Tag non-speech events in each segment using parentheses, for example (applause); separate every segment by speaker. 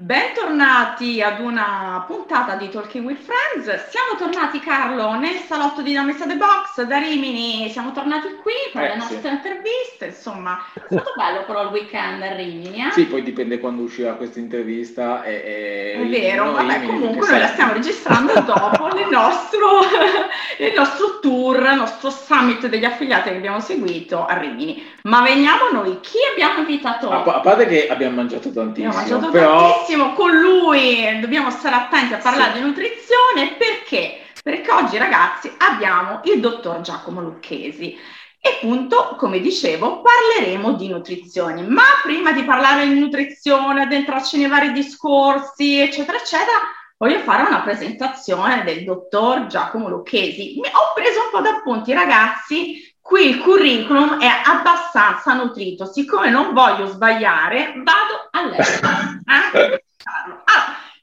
Speaker 1: Bentornati ad una puntata di Talking with Friends. Siamo tornati, Carlo, nel salotto di La Messa The Box da Rimini. Siamo tornati qui con eh, le nostre sì. interviste. Insomma, è stato bello però il weekend a Rimini. Eh?
Speaker 2: Sì, poi dipende quando uscirà questa intervista. E, e
Speaker 1: è vero, no, vabbè, Rimini, comunque noi la stiamo registrando (laughs) dopo il nostro, il nostro tour, il nostro summit degli affiliati che abbiamo seguito a Rimini. Ma veniamo noi, chi abbiamo invitato?
Speaker 2: A, a parte che abbiamo mangiato tantissimo,
Speaker 1: abbiamo mangiato
Speaker 2: però...
Speaker 1: tantissimo con lui dobbiamo stare attenti a parlare sì. di nutrizione perché? Perché oggi ragazzi abbiamo il dottor Giacomo Lucchesi e appunto, come dicevo, parleremo di nutrizione. Ma prima di parlare di nutrizione, addentrarci nei vari discorsi, eccetera, eccetera, voglio fare una presentazione del dottor Giacomo Lucchesi. Ho preso un po' d'appunti, ragazzi, Qui il curriculum è abbastanza nutrito, siccome non voglio sbagliare, vado a leggere. Eh? Allora,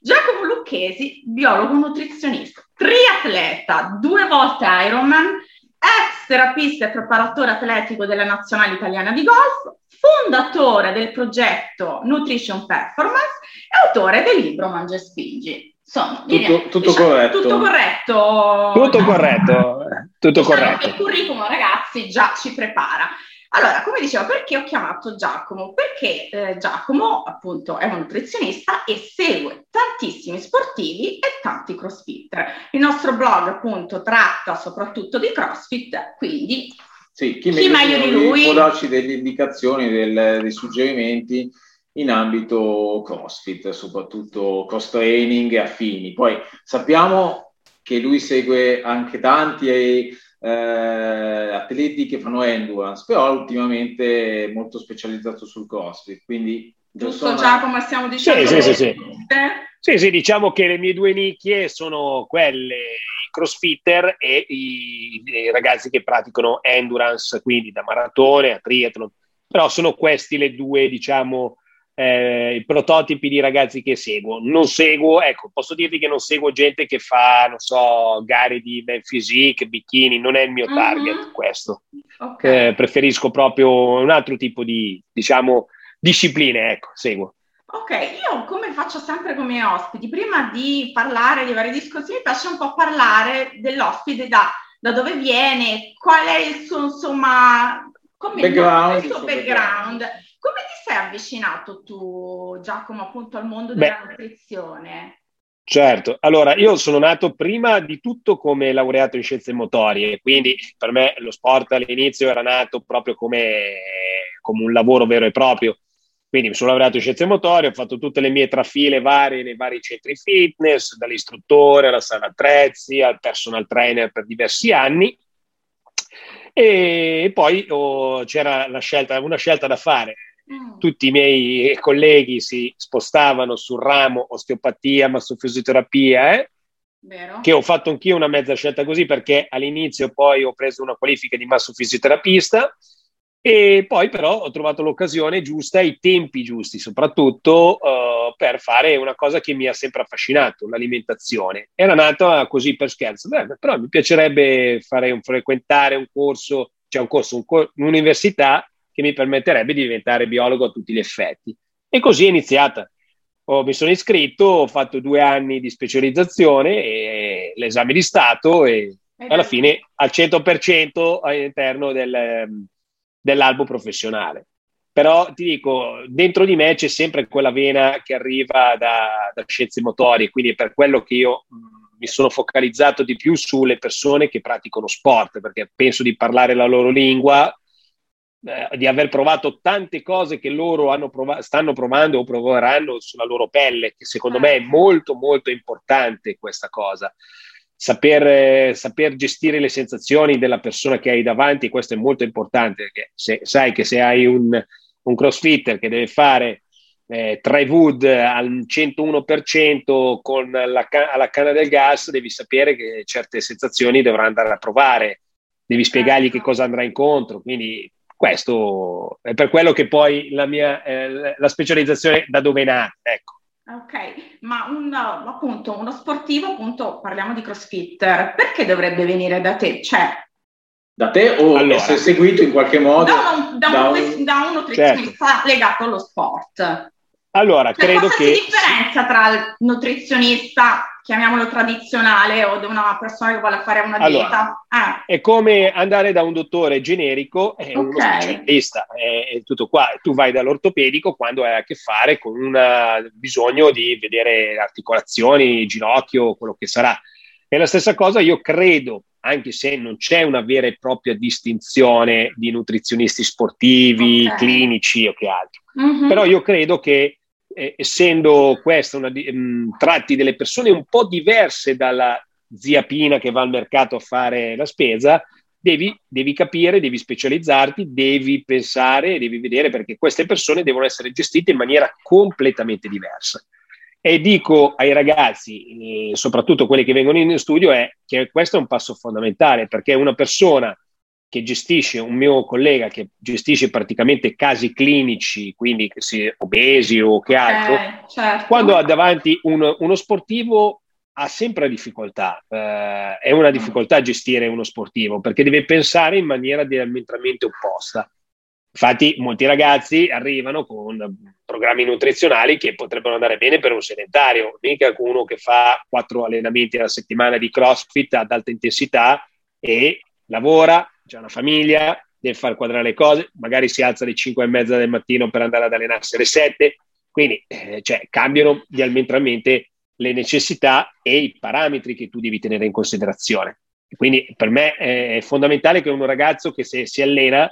Speaker 1: Giacomo Lucchesi, biologo nutrizionista, triatleta, due volte Ironman, ex terapista e preparatore atletico della nazionale italiana di golf, fondatore del progetto Nutrition Performance e autore del libro Mangia e Spingi.
Speaker 2: Insomma, tutto, tutto diciamo, corretto.
Speaker 1: Tutto corretto.
Speaker 3: Tutto corretto. Tutto diciamo corretto.
Speaker 1: Il curriculum, ragazzi, già ci prepara. Allora, come dicevo, perché ho chiamato Giacomo? Perché eh, Giacomo, appunto, è un nutrizionista e segue tantissimi sportivi e tanti crossfitter. Il nostro blog, appunto, tratta soprattutto di crossfit, quindi
Speaker 2: sì, chi, chi meglio di lui può darci delle indicazioni, del, dei suggerimenti in ambito CrossFit, soprattutto cross training e affini. Poi sappiamo che lui segue anche tanti eh, atleti che fanno endurance, però ultimamente è molto specializzato sul CrossFit, quindi
Speaker 1: Giusto sono... Giacomo, stiamo dicendo?
Speaker 3: Sì, sì, sì, sì. sì, sì, diciamo che le mie due nicchie sono quelle, i crossfitter e i, i, ragazzi che praticano endurance, quindi da maratone a triathlon, però sono questi le due, diciamo, eh, i prototipi di ragazzi che seguo. Non seguo, ecco, posso dirti che non seguo gente che fa, non so, gare di ben physique, bikini, non è il mio target uh-huh. questo. Okay. Eh, preferisco proprio un altro tipo di, diciamo, discipline, ecco, seguo.
Speaker 1: Ok, io come faccio sempre con i miei ospiti, prima di parlare di vari discorsi, mi piace un po' parlare dell'ospite da, da dove viene, qual è il suo, insomma, come background, il suo background. background come ti sei avvicinato tu, Giacomo, appunto al mondo della Beh, nutrizione?
Speaker 3: Certo, allora io sono nato prima di tutto come laureato in scienze motorie, quindi per me lo sport all'inizio era nato proprio come, come un lavoro vero e proprio. Quindi mi sono laureato in scienze motorie, ho fatto tutte le mie trafile varie nei vari centri fitness, dall'istruttore alla sala attrezzi al personal trainer per diversi anni. E poi oh, c'era scelta, una scelta da fare, Mm. tutti i miei colleghi si spostavano sul ramo osteopatia, massofisioterapia, eh? che ho fatto anch'io una mezza scelta così perché all'inizio poi ho preso una qualifica di massofisioterapista e poi però ho trovato l'occasione giusta, i tempi giusti soprattutto uh, per fare una cosa che mi ha sempre affascinato, l'alimentazione. Era nata così per scherzo, Beh, però mi piacerebbe fare un, frequentare un corso, cioè un corso, un cor- un'università che mi permetterebbe di diventare biologo a tutti gli effetti. E così è iniziata. Oh, mi sono iscritto, ho fatto due anni di specializzazione e l'esame di Stato e alla fine al 100% all'interno del, dell'albo professionale. Però ti dico, dentro di me c'è sempre quella vena che arriva da, da scienze motorie, quindi è per quello che io mh, mi sono focalizzato di più sulle persone che praticano sport, perché penso di parlare la loro lingua eh, di aver provato tante cose che loro prov- stanno provando o proveranno sulla loro pelle, che secondo me è certo. molto molto importante questa cosa. Saper, eh, saper, gestire le sensazioni della persona che hai davanti, questo è molto importante, perché se, sai che se hai un, un crossfitter che deve fare eh, tre wood al 101% con la, alla canna del gas, devi sapere che certe sensazioni dovrà andare a provare, devi spiegargli che certo. cosa andrà incontro, quindi questo è per quello che poi la mia eh, la specializzazione da dove è nata, ecco.
Speaker 1: Ok, ma un, appunto uno sportivo, appunto parliamo di crossfitter, perché dovrebbe venire da te? Cioè,
Speaker 2: da te o allora, essere seguito in qualche modo
Speaker 1: da, un, da, da, un, un, da un nutrizionista certo. legato allo sport?
Speaker 3: Allora, cioè, credo che...
Speaker 1: C'è differenza tra il nutrizionista, chiamiamolo tradizionale, o di una persona che vuole fare una dieta?
Speaker 3: Allora, eh. È come andare da un dottore generico e okay. uno specialista, è, è, tutto qua. Tu vai dall'ortopedico quando hai a che fare con un bisogno di vedere articolazioni, ginocchio, quello che sarà. È la stessa cosa, io credo, anche se non c'è una vera e propria distinzione di nutrizionisti sportivi, okay. clinici o che altro. Mm-hmm. Però io credo che eh, essendo questa una, mh, mm, tratti delle persone un po' diverse dalla zia Pina che va al mercato a fare la spesa, devi, devi capire, devi specializzarti, devi pensare, devi vedere perché queste persone devono essere gestite in maniera completamente diversa. E dico ai ragazzi, eh, soprattutto quelli che vengono in studio, è che questo è un passo fondamentale perché una persona che gestisce, un mio collega che gestisce praticamente casi clinici, quindi si, obesi o che altro, eh, certo. quando ha davanti un, uno sportivo ha sempre difficoltà, eh, è una difficoltà gestire uno sportivo perché deve pensare in maniera diametralmente opposta. Infatti molti ragazzi arrivano con programmi nutrizionali che potrebbero andare bene per un sedentario, mica uno che fa quattro allenamenti alla settimana di CrossFit ad alta intensità e lavora, c'è una famiglia, deve far quadrare le cose, magari si alza alle 5 e mezza del mattino per andare ad allenarsi alle 7, quindi eh, cioè, cambiano diametralmente le necessità e i parametri che tu devi tenere in considerazione. Quindi per me è fondamentale che un ragazzo che se si allena,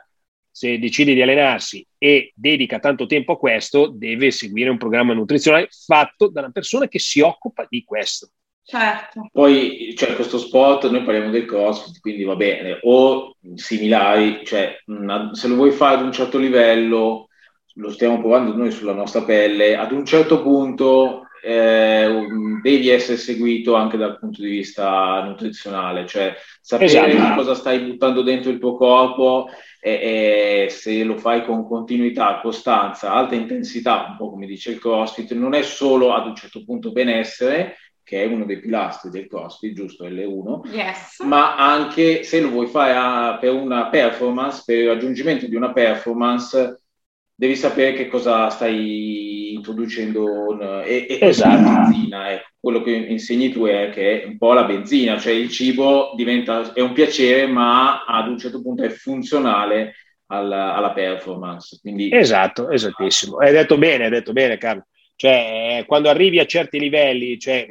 Speaker 3: se decide di allenarsi e dedica tanto tempo a questo, deve seguire un programma nutrizionale fatto da una persona che si occupa di questo.
Speaker 1: Certo.
Speaker 2: Poi c'è cioè, questo sport, noi parliamo del CrossFit, quindi va bene, o similari, cioè una, se lo vuoi fare ad un certo livello, lo stiamo provando noi sulla nostra pelle, ad un certo punto eh, devi essere seguito anche dal punto di vista nutrizionale, cioè sapere esatto. cosa stai buttando dentro il tuo corpo e, e, se lo fai con continuità, costanza, alta intensità, un po' come dice il CrossFit, non è solo ad un certo punto benessere, che è uno dei pilastri del CrossFit, giusto L1,
Speaker 1: yes.
Speaker 2: ma anche se lo vuoi fare a, per una performance, per il raggiungimento di una performance, devi sapere che cosa stai introducendo e, e esatto. benzina. Ecco. Quello che insegni tu è che è un po' la benzina, cioè il cibo diventa, è un piacere, ma ad un certo punto è funzionale alla, alla performance. Quindi...
Speaker 3: Esatto, esattissimo. Hai detto bene, hai detto bene, Carlo. Cioè, quando arrivi a certi livelli, cioè,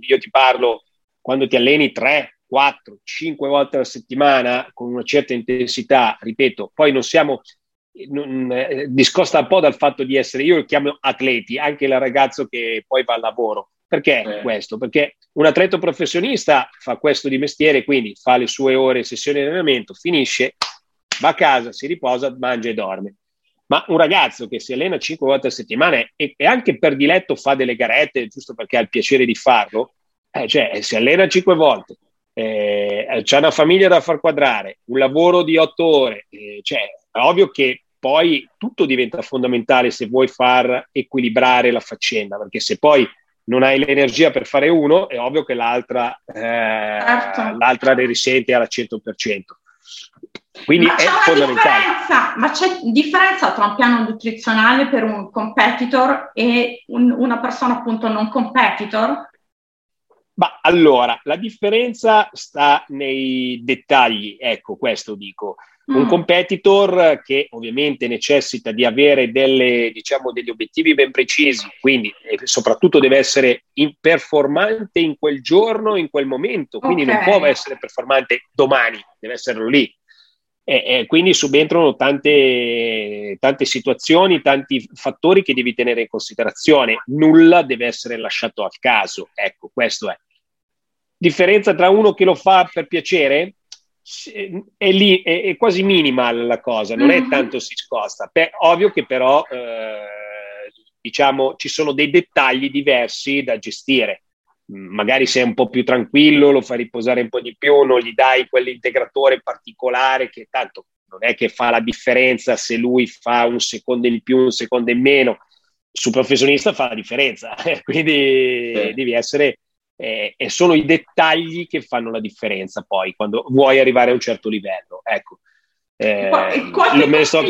Speaker 3: io ti parlo quando ti alleni 3, 4, 5 volte alla settimana con una certa intensità, ripeto, poi non siamo, non, eh, discosta un po' dal fatto di essere, io lo chiamo atleti, anche il ragazzo che poi va al lavoro. Perché eh. questo? Perché un atleta professionista fa questo di mestiere, quindi fa le sue ore, sessioni di allenamento, finisce, va a casa, si riposa, mangia e dorme ma un ragazzo che si allena cinque volte a settimana e, e, anche per diletto fa delle garette, giusto perché ha il piacere di farlo, eh, cioè si allena cinque volte, eh, c'è una famiglia da far quadrare, un lavoro di otto ore, eh, cioè è ovvio che poi tutto diventa fondamentale se vuoi far equilibrare la faccenda, perché se poi non hai l'energia per fare uno, è ovvio che l'altra, eh, certo. l'altra ne risente al 100%. Quindi ma è fondamentale.
Speaker 1: Ma c'è differenza tra un piano nutrizionale per un competitor e un, una persona appunto non competitor?
Speaker 3: Ma allora, la differenza sta nei dettagli, ecco, questo dico. Un mm. competitor che ovviamente necessita di avere delle, diciamo, degli obiettivi ben precisi, quindi eh, soprattutto deve essere in performante in quel giorno, in quel momento, quindi okay. non può essere performante domani, deve esserlo lì. E, e quindi subentrano tante, tante situazioni, tanti fattori che devi tenere in considerazione. Nulla deve essere lasciato al caso. Ecco, questo è. Differenza tra uno che lo fa per piacere? È, lì, è, è quasi minimal la cosa, non mm-hmm. è tanto si scosta. Beh, ovvio che però eh, diciamo ci sono dei dettagli diversi da gestire magari sei un po' più tranquillo, lo fai riposare un po' di più, non gli dai quell'integratore particolare che tanto non è che fa la differenza se lui fa un secondo in più, un secondo in meno, sul professionista fa la differenza, (laughs) quindi sì. devi essere, eh, e sono i dettagli che fanno la differenza poi quando vuoi arrivare a un certo livello. Ecco.
Speaker 1: Eh, e, qualche so...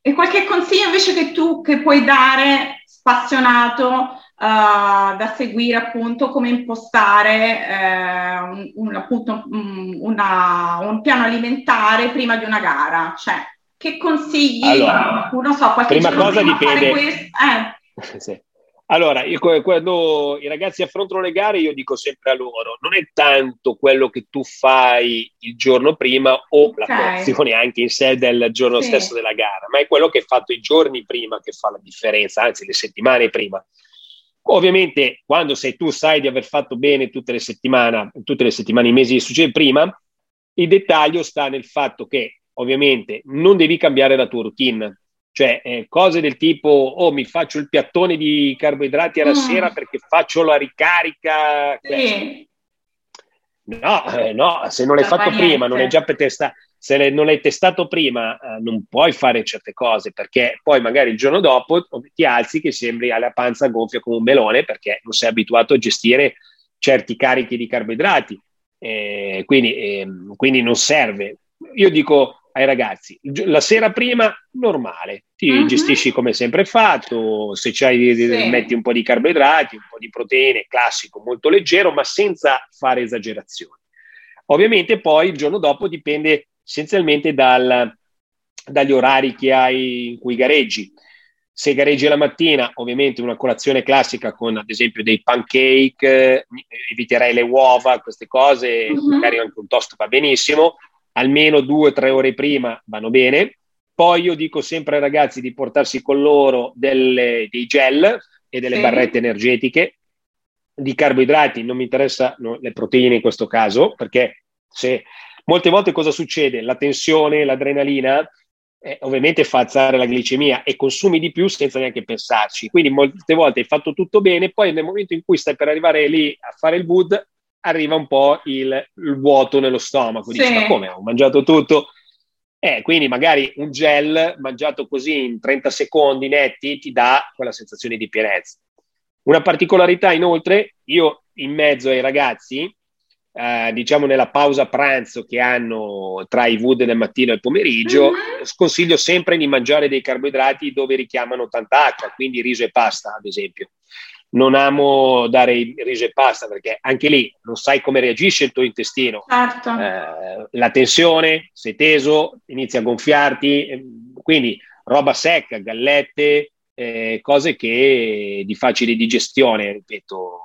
Speaker 1: e qualche consiglio invece che tu che puoi dare spassionato uh, da seguire appunto come impostare eh, un, un, appunto, un, una, un, piano alimentare prima di una gara. Cioè, che consigli?
Speaker 3: Allora, non so, qualche prima cosa dipende.
Speaker 1: Eh. (laughs)
Speaker 3: sì. Allora, io, quando i ragazzi affrontano le gare, io dico sempre a loro: non è tanto quello che tu fai il giorno prima o okay. la colazione anche in sé del giorno sì. stesso della gara, ma è quello che hai fatto i giorni prima che fa la differenza, anzi le settimane prima. Ovviamente, quando sei tu sai di aver fatto bene tutte le settimane, tutte le settimane, i mesi che succede prima, il dettaglio sta nel fatto che ovviamente non devi cambiare la tua routine cioè eh, cose del tipo oh mi faccio il piattone di carboidrati alla mm. sera perché faccio la ricarica sì. no, eh, no se non l'hai fatto prima non è già per testare se non l'hai testato prima eh, non puoi fare certe cose perché poi magari il giorno dopo ti alzi che sembri alla panza gonfia come un melone perché non sei abituato a gestire certi carichi di carboidrati eh, quindi, ehm, quindi non serve io dico ai ragazzi. La sera prima, normale, ti uh-huh. gestisci come sempre fatto, se c'hai, sì. metti un po' di carboidrati, un po' di proteine, classico, molto leggero, ma senza fare esagerazioni. Ovviamente poi il giorno dopo dipende essenzialmente dal, dagli orari che hai in cui gareggi. Se gareggi la mattina, ovviamente una colazione classica con ad esempio dei pancake, eh, eviterei le uova, queste cose, uh-huh. magari anche un toast va benissimo almeno due o tre ore prima vanno bene. Poi io dico sempre ai ragazzi di portarsi con loro delle, dei gel e delle sì. barrette energetiche di carboidrati, non mi interessano le proteine in questo caso, perché se molte volte cosa succede? La tensione, l'adrenalina, eh, ovviamente fa alzare la glicemia e consumi di più senza neanche pensarci. Quindi molte volte hai fatto tutto bene, poi nel momento in cui stai per arrivare lì a fare il wood, arriva un po' il, il vuoto nello stomaco. Dici, sì. ma come ho mangiato tutto? Eh, quindi magari un gel mangiato così in 30 secondi netti ti dà quella sensazione di pienezza. Una particolarità inoltre, io in mezzo ai ragazzi, eh, diciamo nella pausa pranzo che hanno tra i wood del mattino e il pomeriggio, mm-hmm. sconsiglio sempre di mangiare dei carboidrati dove richiamano tanta acqua, quindi riso e pasta ad esempio non amo dare riso e pasta perché anche lì non sai come reagisce il tuo intestino.
Speaker 1: Certo.
Speaker 3: Eh, la tensione, sei teso, inizia a gonfiarti, eh, quindi roba secca, gallette, eh, cose che di facile digestione, ripeto.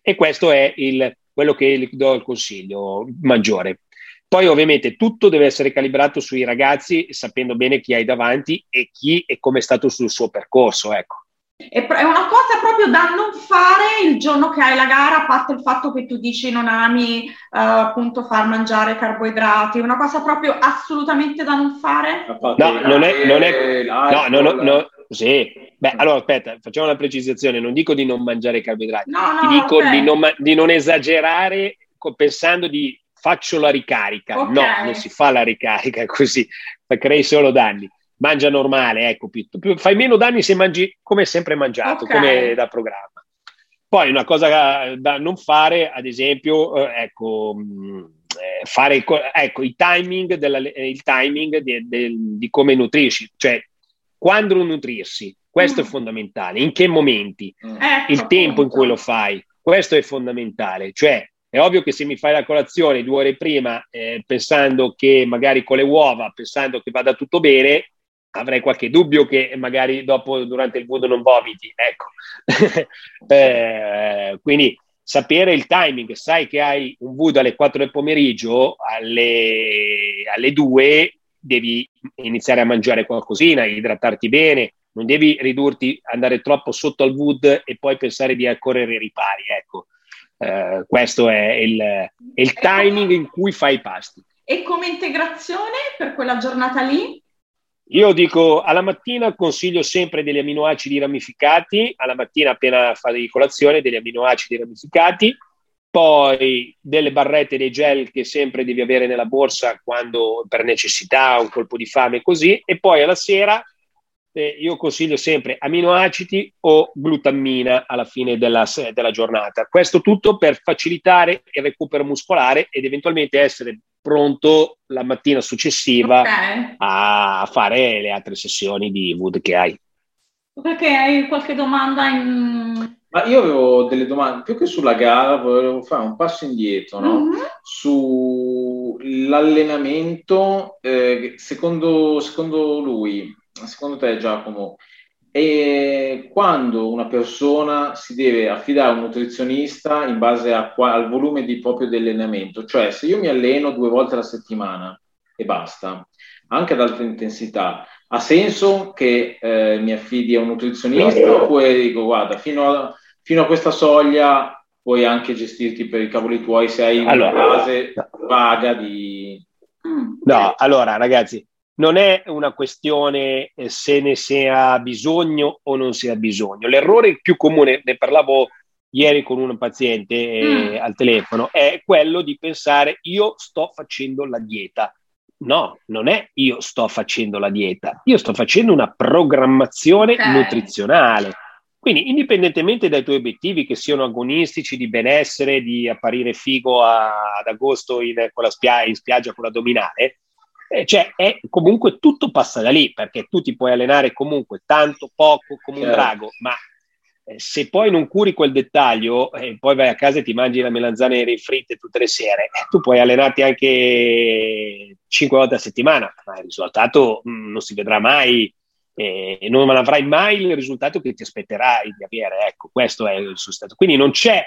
Speaker 3: E questo è il, quello che do il consiglio maggiore. Poi ovviamente tutto deve essere calibrato sui ragazzi sapendo bene chi hai davanti e chi e come è stato sul suo percorso, ecco.
Speaker 1: È, una cosa proprio da non fare il giorno che hai la gara, a parte il fatto che tu dici non ami uh, appunto far mangiare carboidrati, una cosa proprio assolutamente da non fare?
Speaker 3: No, non è, non è no, no, no, no, sì. Beh, allora aspetta, facciamo una precisazione, non dico di non mangiare carboidrati,
Speaker 1: no, no,
Speaker 3: ti dico okay. di, non, di, non, esagerare pensando di faccio la ricarica. Okay. No, non si fa la ricarica (laughs) così, crei solo danni mangia normale, ecco, più, più, fai meno danni se mangi come sempre mangiato, okay. come da programma. Poi una cosa da non fare, ad esempio, eh, ecco, mh, eh, fare ecco, i timing della, il timing di, di, di, come nutrirsi, cioè quando nutrirsi, questo mm. è fondamentale, in che momenti, mm. ecco, il tempo in cui lo fai, questo è fondamentale, cioè è ovvio che se mi fai la colazione due ore prima, eh, pensando che magari con le uova, pensando che vada tutto bene, avrei qualche dubbio che magari dopo durante il voodoo non vomiti. Ecco. (laughs) eh, quindi sapere il timing, sai che hai un voodoo alle 4 del pomeriggio, alle, alle 2 devi iniziare a mangiare qualcosina, idratarti bene, non devi ridurti, andare troppo sotto al wood e poi pensare di accorrere i ripari. Ecco. Eh, questo è il, è il timing in cui fai i pasti.
Speaker 1: E come integrazione per quella giornata lì?
Speaker 3: Io dico alla mattina consiglio sempre degli aminoacidi ramificati, alla mattina appena fai colazione degli aminoacidi ramificati, poi delle barrette dei gel che sempre devi avere nella borsa quando per necessità, un colpo di fame così, e poi alla sera eh, io consiglio sempre aminoacidi o glutammina alla fine della, della giornata. Questo tutto per facilitare il recupero muscolare ed eventualmente essere pronto la mattina successiva okay. a fare le altre sessioni di wood che hai.
Speaker 1: Perché hai qualche domanda in...
Speaker 2: Ma io avevo delle domande, più che sulla gara, volevo fare un passo indietro, no? Mm-hmm. Sull'allenamento, eh, secondo, secondo lui, secondo te Giacomo, e quando una persona si deve affidare a un nutrizionista in base a, al volume di proprio dell'allenamento, cioè se io mi alleno due volte alla settimana e basta, anche ad alta intensità, ha senso che eh, mi affidi a un nutrizionista? Oppure dico guarda fino a, fino a, questa soglia puoi anche gestirti per i cavoli tuoi se hai allora, una base vaga di...
Speaker 3: No, allora ragazzi, non è una questione eh, se ne sia bisogno o non sia bisogno. L'errore più comune, ne parlavo ieri con un paziente eh, mm. al telefono, è quello di pensare io sto facendo la dieta. No, non è io sto facendo la dieta, io sto facendo una programmazione okay. nutrizionale. Quindi, indipendentemente dai tuoi obiettivi, che siano agonistici di benessere, di apparire figo a, ad agosto in, spia- in spiaggia con l'addominale, eh, cioè, è, comunque tutto passa da lì, perché tu ti puoi allenare comunque tanto, poco, come certo. un drago, ma eh, se poi non curi quel dettaglio e eh, poi vai a casa e ti mangi la melanzana e fritte tutte le sere, eh, tu puoi allenarti anche cinque volte a settimana, ma il risultato mh, mm, non si vedrà mai e non avrai mai il risultato che ti aspetterai di avere. Ecco, questo è il suo Quindi non c'è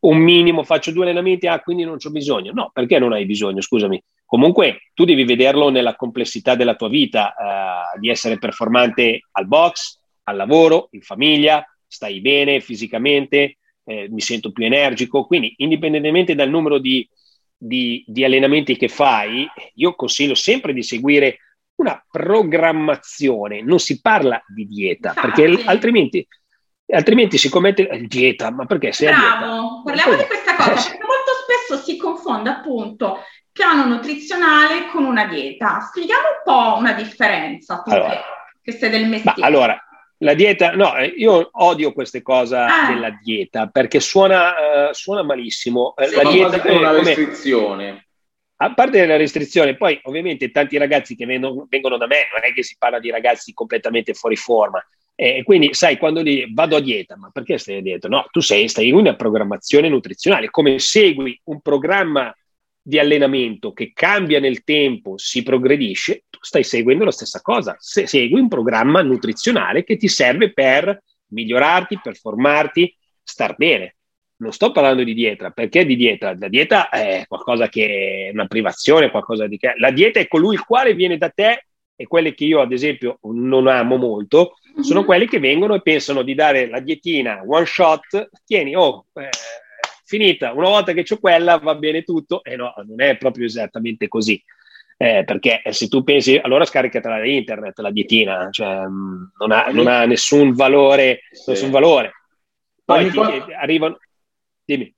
Speaker 3: un minimo, faccio due allenamenti, ah, quindi non ho bisogno. No, perché non hai bisogno? Scusami. Comunque tu devi vederlo nella complessità della tua vita, eh, di essere performante al box, al lavoro, in famiglia, stai bene fisicamente, eh, mi sento più energico. Quindi, indipendentemente dal numero di, di, di allenamenti che fai, io consiglio sempre di seguire una programmazione, non si parla di dieta, perché altrimenti, altrimenti si commette dieta, ma perché sei
Speaker 1: Bravo, parliamo di questa cosa, perché molto spesso si confonde appunto piano nutrizionale con una dieta. Spieghiamo un po' una differenza, tu allora, che, sei del mestiere.
Speaker 3: allora, la dieta, no, eh, io odio queste cose ah. della dieta perché suona, uh, suona malissimo.
Speaker 2: Eh, sì, la dieta è una restrizione.
Speaker 3: A parte la restrizione, poi ovviamente tanti ragazzi che vengono, vengono da me, non è che si parla di ragazzi completamente fuori forma, e quindi, sai, quando lì vado a dieta, ma perché stai a dieta? No, tu sei, stai in una programmazione nutrizionale, come segui un programma di allenamento che cambia nel tempo, si progredisce, tu stai seguendo la stessa cosa. Se segui un programma nutrizionale che ti serve per migliorarti, per formarti, star bene. Non sto parlando di dieta, perché di dieta? La dieta è qualcosa che è una privazione, qualcosa di che. La dieta è colui il quale viene da te e quelle che io, ad esempio, non amo molto, sono mhm. quelli che vengono e pensano di dare la dietina one shot, tieni, oh, eh, finita, una volta che ho quella va bene tutto, e no, non è proprio esattamente così. Eh, perché se tu pensi, allora scaricatela da internet la dietina, cioè, mm, non, ha, non, ha, nessun valore, sì. nessun valore. Poi ti, arrivano, dimmi.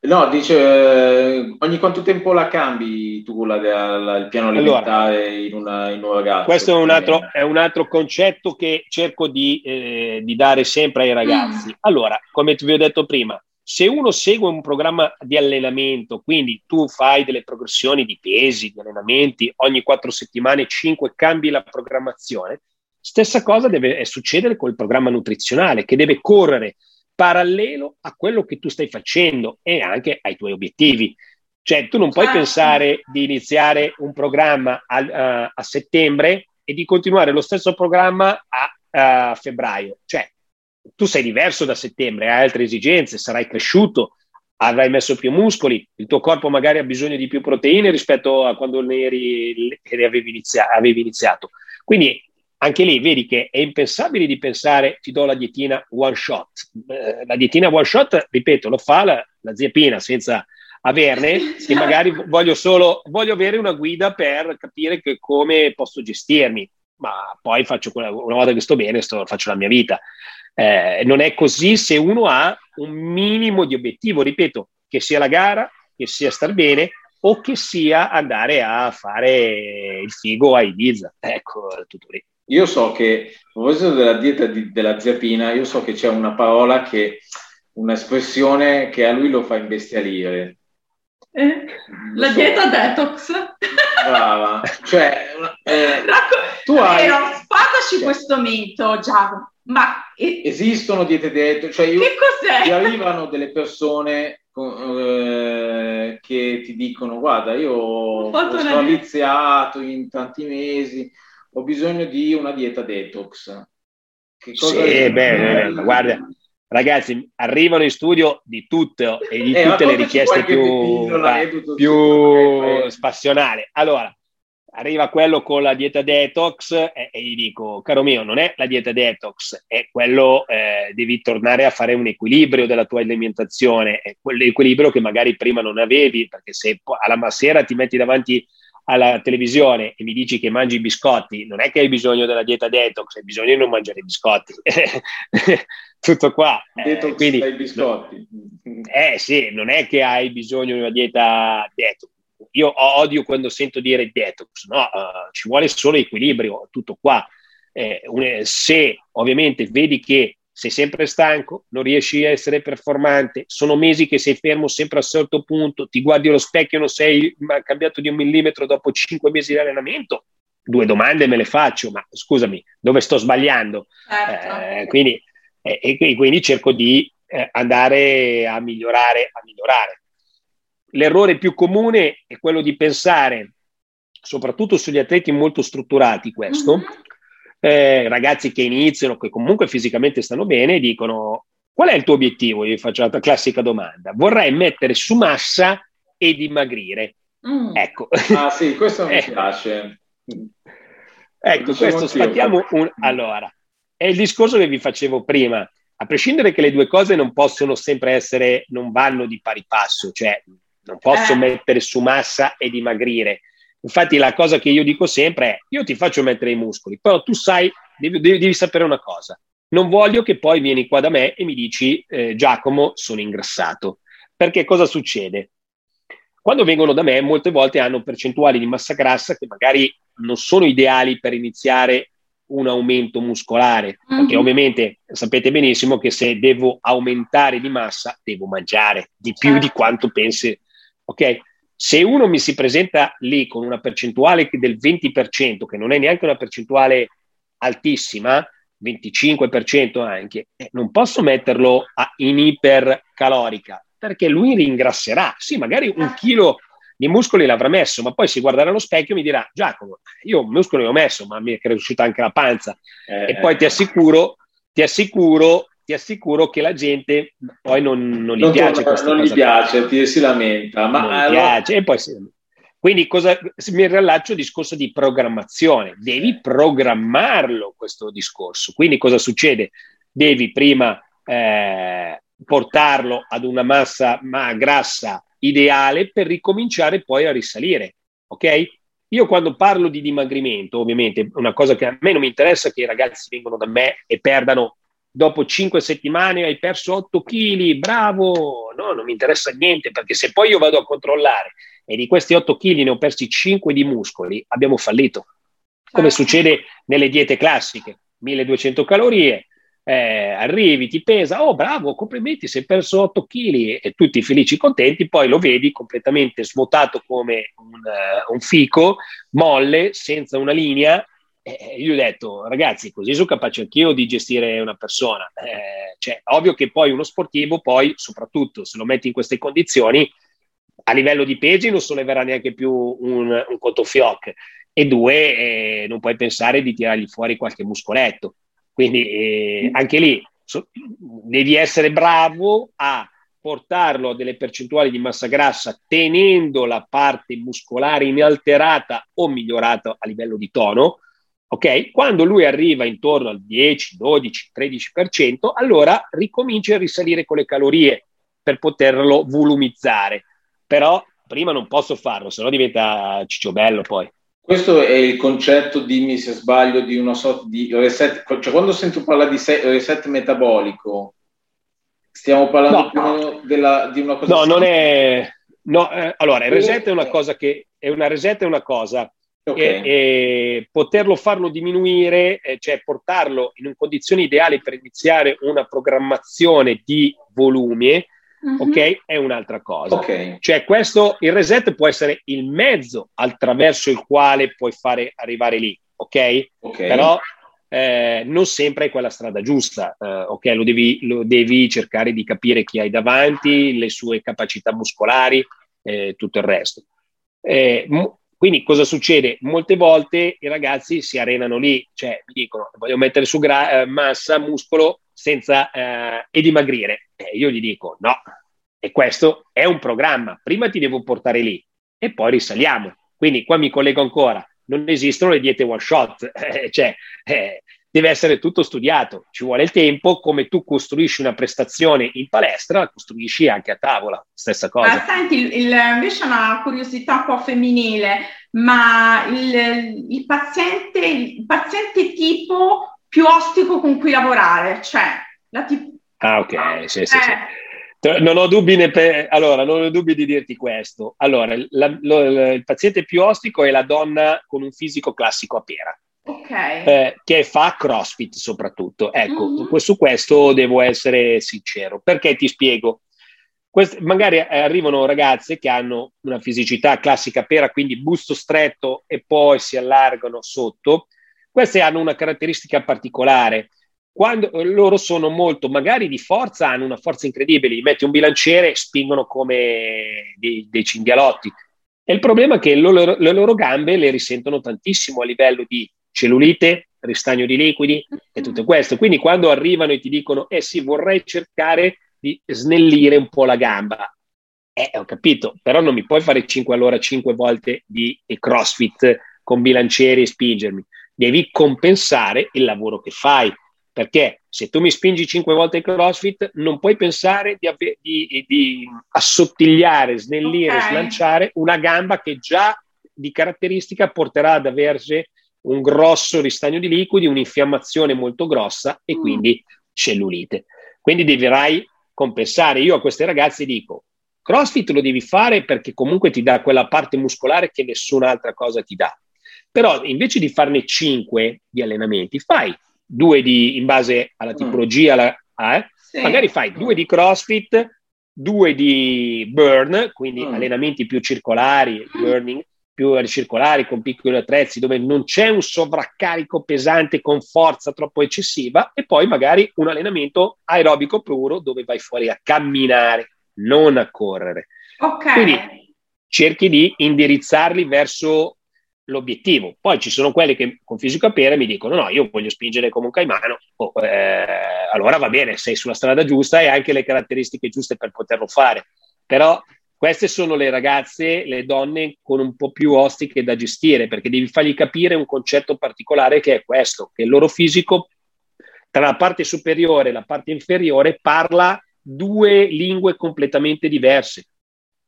Speaker 2: No, dice eh, ogni quanto tempo la cambi tu la, la, il piano alimentare allora, in, una, in, un ragazzo?
Speaker 3: Questo è un, altro, è un altro concetto che cerco di, eh, di dare sempre ai ragazzi. Mm. Allora, come vi ho detto prima, se uno segue un programma di allenamento, quindi tu fai delle progressioni di pesi, di allenamenti, ogni quattro settimane, cinque, cambi la programmazione, stessa cosa deve succedere col programma nutrizionale, che deve correre parallelo a quello che tu stai facendo e anche ai tuoi obiettivi. Cioè, tu non puoi certo. pensare di iniziare un programma a, a, a, settembre e di continuare lo stesso programma a, a febbraio. Cioè, tu sei diverso da settembre, hai altre esigenze, sarai cresciuto, avrai messo più muscoli, il tuo corpo magari ha bisogno di più proteine rispetto a quando ne, eri, ne avevi, inizia- avevi iniziato. Quindi anche lì vedi che è impensabile di pensare ti do la dietina one shot. Eh, la dietina one shot, ripeto, lo fa la, la zia Pina senza averne, (laughs) che magari voglio solo voglio avere una guida per capire che, come posso gestirmi, ma poi faccio quella, una volta che sto bene, sto, faccio la mia vita. Eh, non è così se uno ha un minimo di obiettivo, ripeto, che sia la gara, che sia star bene o che sia andare a fare il figo a Ibiza. Ecco, tutto lì.
Speaker 2: Io so che, a proposito della dieta di, della ziapina, io so che c'è una parola che, un'espressione che a lui lo fa imbestialire.
Speaker 1: Eh, la so. dieta detox.
Speaker 2: Brava. Cioè, (laughs)
Speaker 1: eh, Racco- tu hai... Vero, spadaci cioè, questo mito, Giacomo.
Speaker 2: Ma esistono diete detox? Cioè io,
Speaker 1: che cos'è?
Speaker 2: Ti arrivano delle persone eh, che ti dicono guarda io ho, ho straviziato in tanti mesi, ho bisogno di una dieta detox.
Speaker 3: Che cosa sì, beh, guarda, ragazzi, arrivano in studio di tutto e di eh, tutte le richieste più, più spassionali. Allora, arriva quello con la dieta detox e, e, gli dico, caro mio, non è la dieta detox, è quello, eh, devi tornare a fare un equilibrio della tua alimentazione, è quell'equilibrio che magari prima non avevi, perché se alla sera ti metti davanti alla televisione e mi dici che mangi biscotti, non è che hai bisogno della dieta detox, hai bisogno di non mangiare biscotti. (laughs) Tutto qua.
Speaker 2: Detox eh, quindi, dai biscotti.
Speaker 3: Eh sì, non è che hai bisogno di una dieta detox io odio quando sento dire detox, no? Uh, ci vuole solo equilibrio, tutto qua. Eh, un, se ovviamente vedi che sei sempre stanco, non riesci a essere performante, sono mesi che sei fermo sempre a un certo punto, ti guardi allo specchio e non sei cambiato di un millimetro dopo cinque mesi di allenamento, due domande me le faccio, ma scusami, dove sto sbagliando? Certo. Eh, quindi, eh, e quindi cerco di eh, andare a migliorare, a migliorare l'errore più comune è quello di pensare, soprattutto sugli atleti molto strutturati, questo, mm-hmm. eh, ragazzi che iniziano, che comunque fisicamente stanno bene, dicono qual è il tuo obiettivo? Io faccio la classica domanda. Vorrei mettere su massa e dimagrire. Mm. Ecco.
Speaker 2: Ah sì, questo (laughs) mi eh. piace.
Speaker 3: Ecco, questo sfattiamo un... Allora, è il discorso che vi facevo prima. A prescindere che le due cose non possono sempre essere, non vanno di pari passo, cioè non posso eh. mettere su massa e dimagrire. Infatti la cosa che io dico sempre è, io ti faccio mettere i muscoli, però tu sai, devi, devi, devi sapere una cosa, non voglio che poi vieni qua da me e mi dici, eh, Giacomo, sono ingrassato. Perché cosa succede? Quando vengono da me, molte volte hanno percentuali di massa grassa che magari non sono ideali per iniziare un aumento muscolare, mm-hmm. perché ovviamente sapete benissimo che se devo aumentare di massa, devo mangiare di più certo. di quanto pensi Ok? Se uno mi si presenta lì con una percentuale del 20%, che non è neanche una percentuale altissima, 25% anche, eh, non posso metterlo a, in ipercalorica perché lui ringrasserà. Sì, magari un chilo di muscoli l'avrà messo, ma poi si guarderà allo specchio e mi dirà: Giacomo, io muscoli li ho messo, ma mi è cresciuta anche la panza. Eh, e poi ti assicuro, ti assicuro ti assicuro che la gente poi non, non gli non piace
Speaker 2: torna, Non gli piace, ti si lamenta. Ma
Speaker 3: non allora... piace. E poi, quindi cosa, mi riallaccio al discorso di programmazione. Devi programmarlo questo discorso. Quindi cosa succede? Devi prima eh, portarlo ad una massa ma grassa ideale per ricominciare poi a risalire. Ok? Io quando parlo di dimagrimento, ovviamente, una cosa che a me non mi interessa è che i ragazzi vengono da me e perdano dopo cinque settimane hai perso 8 kg, bravo, no, non mi interessa niente perché se poi io vado a controllare e di questi 8 kg ne ho persi 5 di muscoli, abbiamo fallito. Come certo. succede nelle diete classiche, 1200 calorie, eh, arrivi, ti pesa, oh bravo, complimenti, sei perso 8 kg e tutti felici, contenti, poi lo vedi completamente svuotato come un, uh, un fico, molle, senza una linea, eh, io ho detto, ragazzi, così sono capace anch'io di gestire una persona. Eh, cioè, ovvio che poi uno sportivo, poi, soprattutto se lo metti in queste condizioni, a livello di pesi non solleverà neanche più un, un conto fioc. E due, eh, non puoi pensare di tirargli fuori qualche muscoletto. Quindi eh, anche lì so, devi essere bravo a portarlo a delle percentuali di massa grassa tenendo la parte muscolare inalterata o migliorata a livello di tono, Ok? Quando lui arriva intorno al 10, 12, 13%, allora ricomincia a risalire con le calorie per poterlo volumizzare. Però prima non posso farlo, se no diventa cicciobello poi.
Speaker 2: Questo è il concetto, dimmi se sbaglio, di una sorta di reset. Cioè, quando sento parlare di reset metabolico, stiamo parlando no. della, di una cosa.
Speaker 3: No, non è. No, eh, allora, il reset è una cosa che. È una reset è una cosa Okay. E, e, poterlo farlo diminuire, eh, cioè portarlo in condizioni ideali per iniziare una programmazione di volumi, mm-hmm. ok, è un'altra cosa. Okay. Cioè questo, il reset può essere il mezzo attraverso il quale puoi fare arrivare lì, ok? okay. Però eh, non sempre è quella strada giusta, eh, ok? Lo devi, lo devi, cercare di capire chi hai davanti, le sue capacità muscolari, eh, tutto il resto. Eh, m- quindi cosa succede? Molte volte i ragazzi si arenano lì, cioè mi dicono voglio mettere su gra- eh, massa, muscolo senza, eh, e dimagrire. io gli dico no, e questo è un programma, prima ti devo portare lì e poi risaliamo. Quindi qua mi collego ancora, non esistono le diete one shot, (laughs) eh, cioè eh, deve essere tutto studiato, ci vuole il tempo, come tu costruisci una prestazione in palestra, la costruisci anche a tavola, stessa cosa.
Speaker 1: Ma senti, il, il, invece una curiosità un po' femminile, ma il, il, paziente, il paziente tipo più ostico con cui lavorare, cioè la tipo...
Speaker 3: Ah, ok, sì, sì, eh. sì. Non ho, pe- allora, non ho dubbi di dirti questo. Allora, la, lo, il paziente più ostico è la donna con un fisico classico a pera. Okay. Eh, che fa CrossFit soprattutto. Ecco, mm-hmm. su questo devo essere sincero. Perché ti spiego? Quest- magari arrivano ragazze che hanno una fisicità classica pera, quindi busto stretto e poi si allargano sotto. Queste hanno una caratteristica particolare quando loro sono molto magari di forza, hanno una forza incredibile, gli metti un bilanciere e spingono come dei, dei cinghialotti. E il problema è che loro, le loro gambe le risentono tantissimo a livello di cellulite, ristagno di liquidi e tutto questo. Quindi quando arrivano e ti dicono, eh sì, vorrei cercare di snellire un po' la gamba. Eh, ho capito, però non mi puoi fare 5 all'ora 5 volte di crossfit con bilancieri e spingermi. Devi compensare il lavoro che fai perché se tu mi spingi cinque volte il CrossFit, non puoi pensare di, ave- di, di assottigliare, snellire, okay. slanciare una gamba che già di caratteristica porterà ad aversi un grosso ristagno di liquidi, un'infiammazione molto grossa e mm. quindi cellulite. Quindi dovrai compensare. Io a queste ragazze dico, CrossFit lo devi fare perché comunque ti dà quella parte muscolare che nessun'altra cosa ti dà. Però invece di farne cinque di allenamenti, fai due di, in base alla mm. tipologia, la, eh, sì. magari fai due di CrossFit, due di burn, quindi mm. allenamenti più circolari, burning, più circolari con piccoli attrezzi dove non c'è un sovraccarico pesante con forza troppo eccessiva e poi magari un allenamento aerobico puro dove vai fuori a camminare, non a correre.
Speaker 1: Ok.
Speaker 3: Quindi cerchi di indirizzarli verso l'obiettivo. Poi ci sono quelli che con fisico a pere mi dicono no, io voglio spingere come un caimano, oh, eh, allora va bene, sei sulla strada giusta e hai anche le caratteristiche giuste per poterlo fare. Però queste sono le ragazze, le donne con un po' più ostiche da gestire, perché devi fargli capire un concetto particolare che è questo, che il loro fisico tra la parte superiore e la parte inferiore parla due lingue completamente diverse.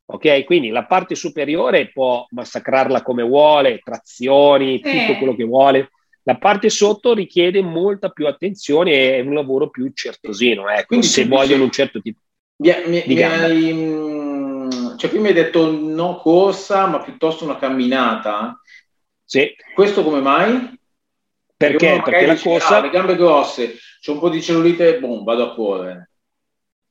Speaker 3: Ok, quindi la parte superiore può massacrarla come vuole, trazioni, sì. tutto quello che vuole. La parte sotto richiede molta più attenzione e un lavoro più certosino. Ecco, quindi se vogliono un certo tipo
Speaker 2: mi, mi, di mi hai, mm, cioè, prima hai detto no corsa, ma piuttosto una camminata.
Speaker 3: Sì.
Speaker 2: Questo come mai?
Speaker 3: Perché? Perché la corsa...
Speaker 2: Ah, le gambe grosse, c'è un po' di cellulite, boom, vado a correre.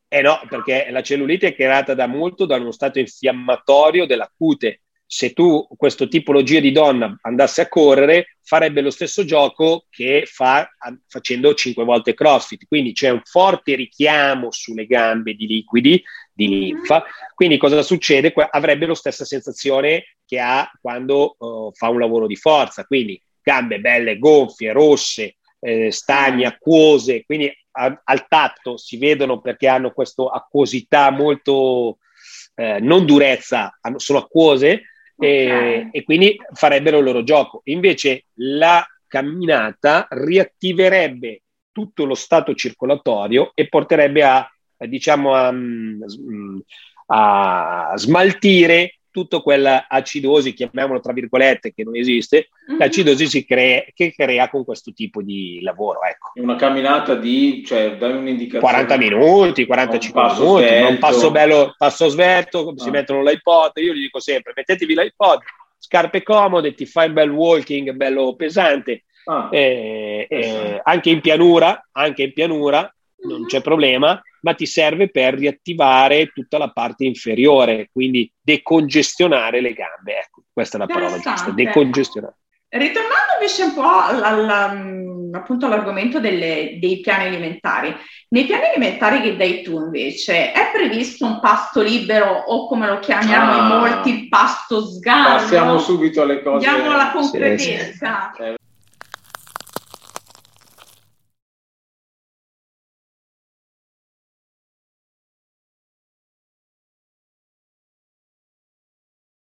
Speaker 3: Eh no, perché la cellulite è creata da molto da uno stato infiammatorio della cute. Se tu, questa tipologia di donna, andasse a correre, farebbe lo stesso gioco che fa facendo 5 volte crossfit. Quindi c'è un forte richiamo sulle gambe di liquidi, di linfa. Quindi cosa succede? Avrebbe la stessa sensazione che ha quando uh, fa un lavoro di forza. Quindi gambe belle, gonfie, rosse, eh, stagni, acquose. Quindi a, al tatto si vedono perché hanno questa acquosità molto, eh, non durezza, sono acquose okay. e, e quindi farebbero il loro gioco. Invece la camminata riattiverebbe tutto lo stato circolatorio e porterebbe a, diciamo, a, a smaltire tutta quella acidosi, chiamiamolo tra virgolette, che non esiste, mm-hmm. l'acidosi si crea, che crea con questo tipo di lavoro. Ecco.
Speaker 2: Una camminata di, cioè, dai un'indicazione.
Speaker 3: 40 minuti, 45 un minuti, svelto. un passo bello, passo svelto, ah. si mettono l'iPod, io gli dico sempre, mettetevi l'iPod, scarpe comode, ti fai un bel walking bello pesante, ah. eh, eh, anche in pianura, anche in pianura, non mm-hmm. c'è problema, ma ti serve per riattivare tutta la parte inferiore, quindi decongestionare le gambe. Ecco, questa è la parola giusta, decongestionare.
Speaker 1: Ritornando invece un po' mm, appunto all'argomento delle, dei piani alimentari. Nei piani alimentari che dai tu invece è previsto un pasto libero o come lo chiamiamo ah, in molti il pasto sgarro?
Speaker 2: Passiamo subito alle cose.
Speaker 1: Andiamo alla concretezza. Sì, sì.